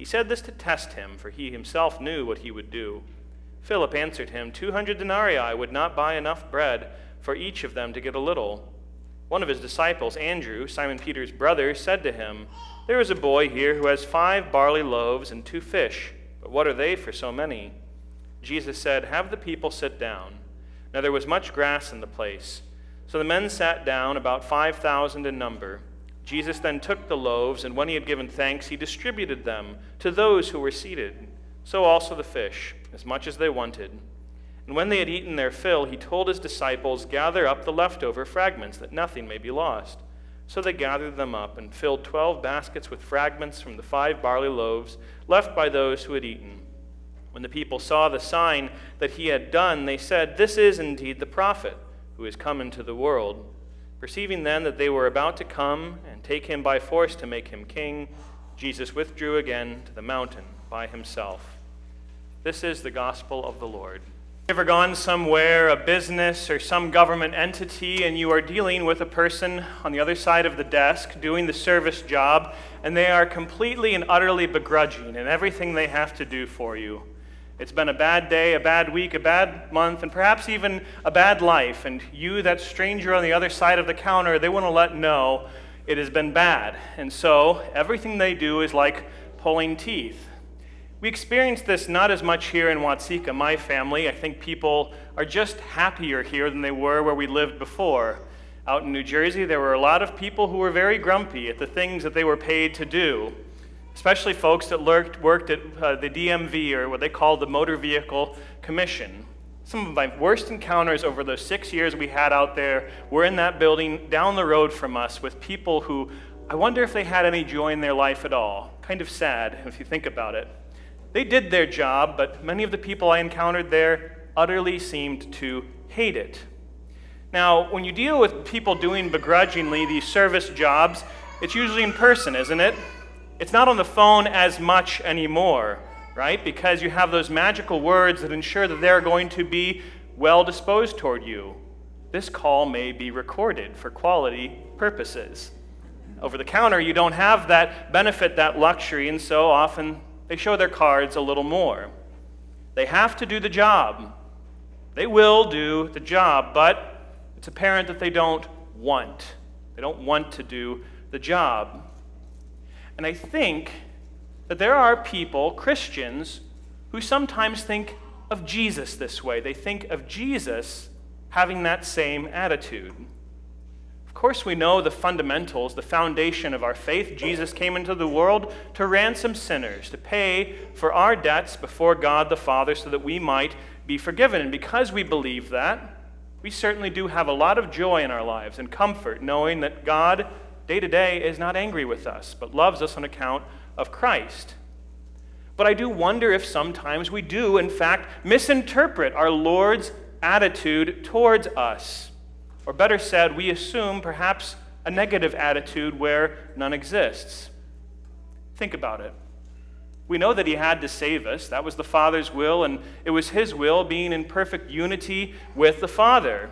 He said this to test him, for he himself knew what he would do. Philip answered him, Two hundred denarii would not buy enough bread for each of them to get a little. One of his disciples, Andrew, Simon Peter's brother, said to him, There is a boy here who has five barley loaves and two fish, but what are they for so many? Jesus said, Have the people sit down. Now there was much grass in the place. So the men sat down, about five thousand in number. Jesus then took the loaves, and when he had given thanks, he distributed them to those who were seated. So also the fish, as much as they wanted. And when they had eaten their fill, he told his disciples, Gather up the leftover fragments, that nothing may be lost. So they gathered them up and filled twelve baskets with fragments from the five barley loaves left by those who had eaten. When the people saw the sign that he had done, they said, This is indeed the prophet who is come into the world. Perceiving then that they were about to come and take him by force to make him king, Jesus withdrew again to the mountain by himself. This is the gospel of the Lord. Ever gone somewhere, a business or some government entity, and you are dealing with a person on the other side of the desk doing the service job, and they are completely and utterly begrudging in everything they have to do for you? It's been a bad day, a bad week, a bad month, and perhaps even a bad life. And you, that stranger on the other side of the counter, they want to let know it has been bad. And so everything they do is like pulling teeth. We experience this not as much here in Watseka, my family. I think people are just happier here than they were where we lived before. Out in New Jersey, there were a lot of people who were very grumpy at the things that they were paid to do especially folks that lurked, worked at uh, the DMV or what they call the Motor Vehicle Commission. Some of my worst encounters over those six years we had out there were in that building down the road from us with people who I wonder if they had any joy in their life at all. Kind of sad if you think about it. They did their job, but many of the people I encountered there utterly seemed to hate it. Now, when you deal with people doing begrudgingly these service jobs, it's usually in person, isn't it? It's not on the phone as much anymore, right? Because you have those magical words that ensure that they're going to be well disposed toward you. This call may be recorded for quality purposes. Over the counter, you don't have that benefit, that luxury, and so often they show their cards a little more. They have to do the job. They will do the job, but it's apparent that they don't want. They don't want to do the job. And I think that there are people, Christians, who sometimes think of Jesus this way. They think of Jesus having that same attitude. Of course, we know the fundamentals, the foundation of our faith. Jesus came into the world to ransom sinners, to pay for our debts before God the Father so that we might be forgiven. And because we believe that, we certainly do have a lot of joy in our lives and comfort knowing that God day to day is not angry with us, but loves us on account of Christ. But I do wonder if sometimes we do, in fact, misinterpret our Lord's attitude towards us. Or better said, we assume perhaps a negative attitude where none exists. Think about it. We know that He had to save us. That was the Father's will, and it was His will, being in perfect unity with the Father.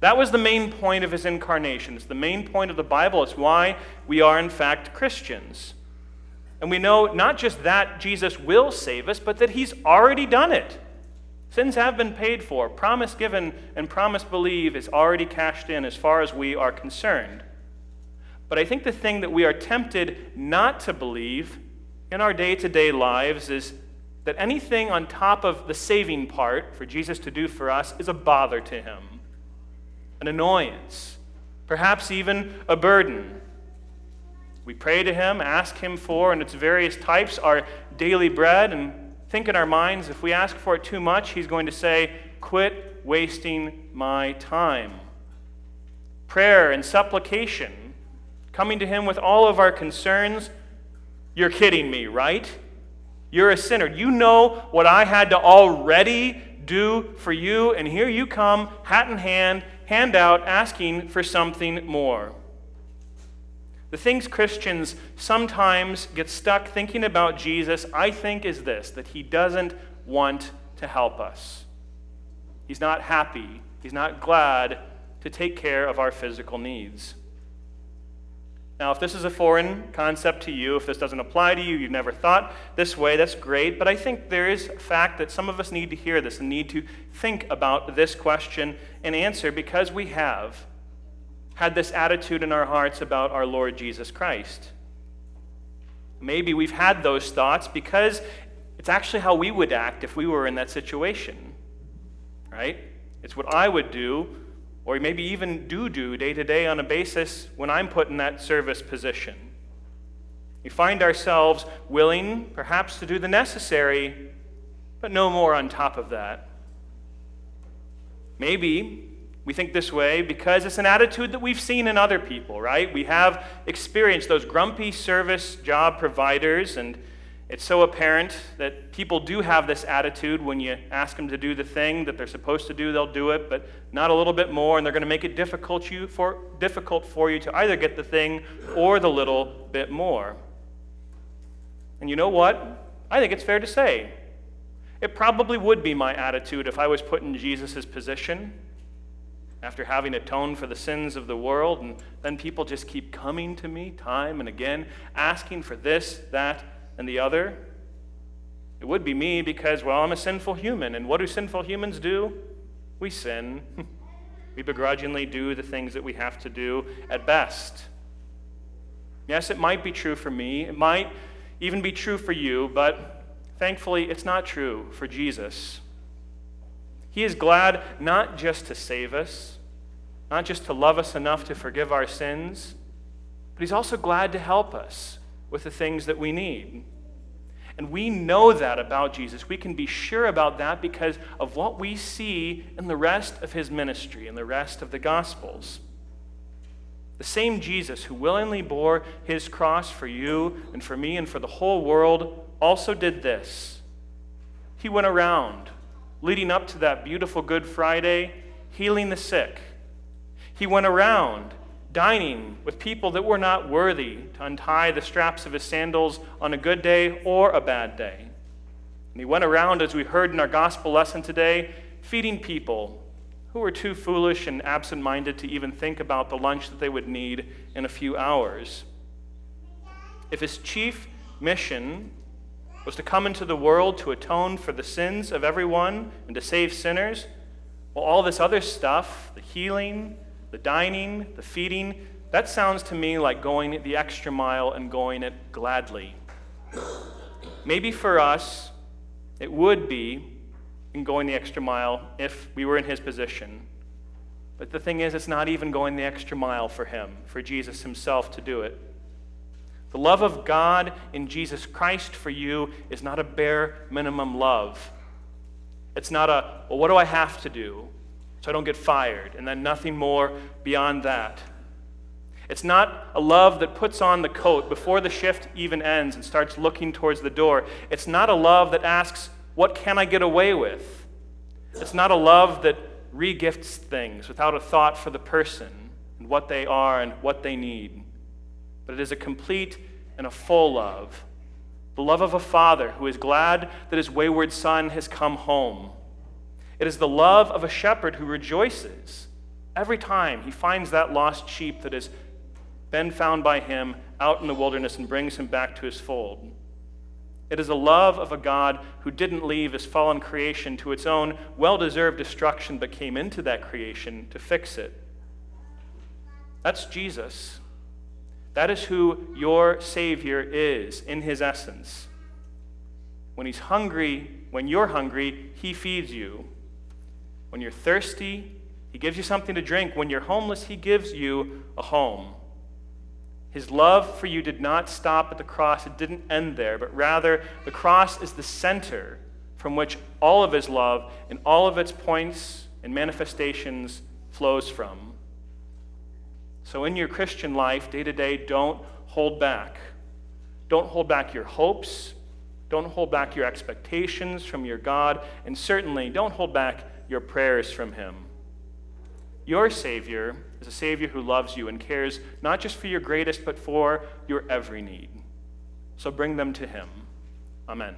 That was the main point of his incarnation. It's the main point of the Bible. It's why we are, in fact, Christians. And we know not just that Jesus will save us, but that he's already done it. Sins have been paid for. Promise given and promise believe is already cashed in as far as we are concerned. But I think the thing that we are tempted not to believe in our day to day lives is that anything on top of the saving part for Jesus to do for us is a bother to him an annoyance, perhaps even a burden. We pray to Him, ask Him for, in its various types, our daily bread, and think in our minds if we ask for it too much, He's going to say, Quit wasting my time. Prayer and supplication, coming to Him with all of our concerns. You're kidding me, right? You're a sinner. You know what I had to already do for you, and here you come, hat in hand, hand out, asking for something more. The things Christians sometimes get stuck thinking about Jesus, I think, is this that he doesn't want to help us. He's not happy, he's not glad to take care of our physical needs. Now, if this is a foreign concept to you, if this doesn't apply to you, you've never thought this way, that's great. But I think there is a fact that some of us need to hear this and need to think about this question and answer because we have had this attitude in our hearts about our Lord Jesus Christ. Maybe we've had those thoughts because it's actually how we would act if we were in that situation, right? It's what I would do or maybe even do do day to day on a basis when I'm put in that service position. We find ourselves willing, perhaps, to do the necessary, but no more on top of that. Maybe we think this way because it's an attitude that we've seen in other people, right? We have experienced those grumpy service job providers and it's so apparent that people do have this attitude when you ask them to do the thing that they're supposed to do, they'll do it, but not a little bit more, and they're going to make it difficult, you for, difficult for you to either get the thing or the little bit more. And you know what? I think it's fair to say. It probably would be my attitude if I was put in Jesus' position after having atoned for the sins of the world, and then people just keep coming to me time and again, asking for this, that, and the other? It would be me because, well, I'm a sinful human. And what do sinful humans do? We sin. we begrudgingly do the things that we have to do at best. Yes, it might be true for me. It might even be true for you, but thankfully, it's not true for Jesus. He is glad not just to save us, not just to love us enough to forgive our sins, but He's also glad to help us with the things that we need. And we know that about Jesus. We can be sure about that because of what we see in the rest of his ministry and the rest of the Gospels. The same Jesus who willingly bore his cross for you and for me and for the whole world also did this. He went around, leading up to that beautiful Good Friday, healing the sick. He went around dining with people that were not worthy to untie the straps of his sandals on a good day or a bad day. And he went around, as we heard in our gospel lesson today, feeding people who were too foolish and absent minded to even think about the lunch that they would need in a few hours. If his chief mission was to come into the world to atone for the sins of everyone and to save sinners, well, all this other stuff, the healing, the dining, the feeding, that sounds to me like going the extra mile and going it gladly. Maybe for us, it would be in going the extra mile if we were in his position. But the thing is, it's not even going the extra mile for him, for Jesus himself to do it. The love of God in Jesus Christ for you is not a bare minimum love. It's not a, well, what do I have to do? So I don't get fired, and then nothing more beyond that. It's not a love that puts on the coat before the shift even ends and starts looking towards the door. It's not a love that asks, What can I get away with? It's not a love that regifts things without a thought for the person and what they are and what they need. But it is a complete and a full love. The love of a father who is glad that his wayward son has come home it is the love of a shepherd who rejoices every time he finds that lost sheep that has been found by him out in the wilderness and brings him back to his fold. It is the love of a God who didn't leave his fallen creation to its own well deserved destruction, but came into that creation to fix it. That's Jesus. That is who your Savior is in his essence. When he's hungry, when you're hungry, he feeds you. When you're thirsty, He gives you something to drink. When you're homeless, He gives you a home. His love for you did not stop at the cross, it didn't end there, but rather the cross is the center from which all of His love and all of its points and manifestations flows from. So, in your Christian life, day to day, don't hold back. Don't hold back your hopes, Don't hold back your expectations from your God, and certainly don't hold back your prayers from Him. Your Savior is a Savior who loves you and cares not just for your greatest, but for your every need. So bring them to Him. Amen.